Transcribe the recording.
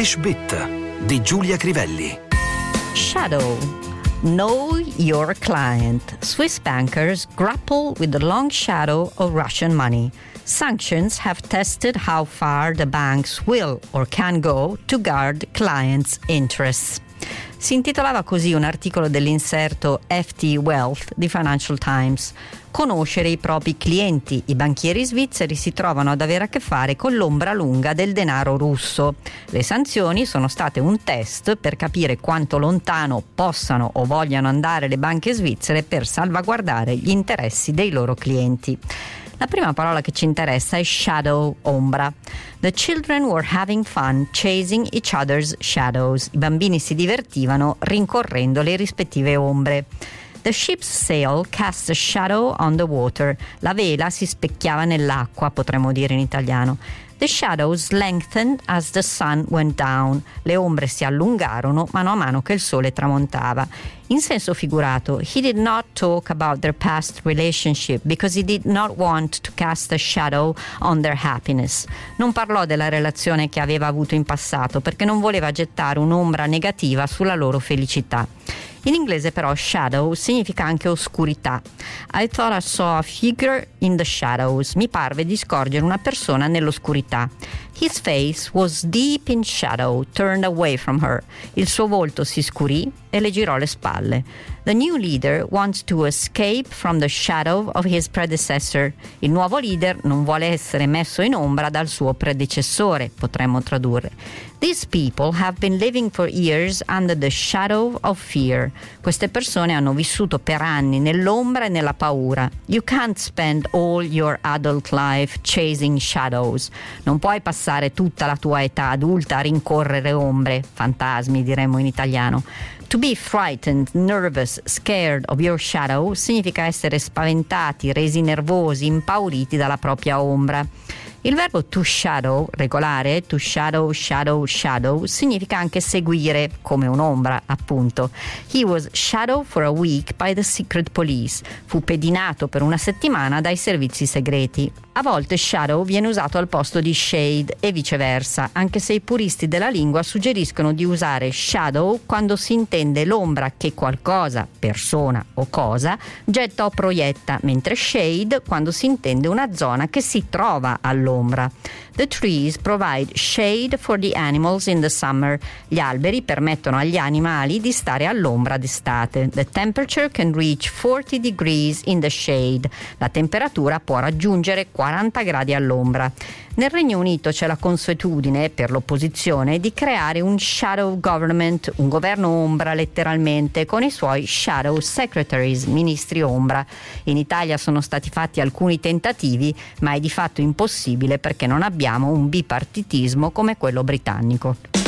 English Bit di Giulia Crivelli. Shadow. Know your client. Swiss bankers grapple with the long shadow of Russian money. Sanctions have tested how far the banks will or can go to guard clients' interests. Si intitolava così un articolo dell'inserto FT Wealth di Financial Times. Conoscere i propri clienti. I banchieri svizzeri si trovano ad avere a che fare con l'ombra lunga del denaro russo. Le sanzioni sono state un test per capire quanto lontano possano o vogliano andare le banche svizzere per salvaguardare gli interessi dei loro clienti. La prima parola che ci interessa è shadow, ombra. The children were having fun chasing each other's shadows. I bambini si divertivano rincorrendo le rispettive ombre. The ship's sail cast a shadow on the water. La vela si specchiava nell'acqua, potremmo dire in italiano. The shadows lengthened as the sun went down. Le ombre si allungarono mano a mano che il sole tramontava. In senso figurato, he did not talk about their past relationship because he did not want to cast a shadow on their happiness. Non parlò della relazione che aveva avuto in passato perché non voleva gettare un'ombra negativa sulla loro felicità. In inglese però shadow significa anche oscurità. I thought I saw a figure in the shadows. Mi parve di scorgere una persona nell'oscurità. His face was deep in shadow, turned away from her. Il suo volto si scurì e le girò le spalle. The new leader wants to escape from the shadow of his predecessor. Il nuovo leader non vuole essere messo in ombra dal suo predecessore, potremmo tradurre. These people have been living for years under the shadow of fear. Queste persone hanno vissuto per anni nell'ombra e nella paura. You can't spend all your adult life chasing shadows. Non puoi passare tutta la tua età adulta a rincorrere ombre, fantasmi diremmo in italiano. To be frightened, nervous, scared of your shadow significa essere spaventati, resi nervosi, impauriti dalla propria ombra. Il verbo to shadow, regolare, to shadow, shadow, shadow, significa anche seguire, come un'ombra, appunto. He was shadowed for a week by the secret police. Fu pedinato per una settimana dai servizi segreti. A volte shadow viene usato al posto di shade e viceversa, anche se i puristi della lingua suggeriscono di usare shadow quando si intende l'ombra che qualcosa, persona o cosa, getta o proietta, mentre shade quando si intende una zona che si trova all'ombra. The trees provide shade for the animals in the summer. Gli alberi permettono agli animali di stare all'ombra d'estate. The temperature can reach 40 degrees in the shade. La temperatura può raggiungere 40 gradi all'ombra. Nel Regno Unito c'è la consuetudine per l'opposizione di creare un shadow government, un governo ombra letteralmente, con i suoi shadow secretaries, ministri ombra. In Italia sono stati fatti alcuni tentativi, ma è di fatto impossibile perché non abbiamo un bipartitismo come quello britannico.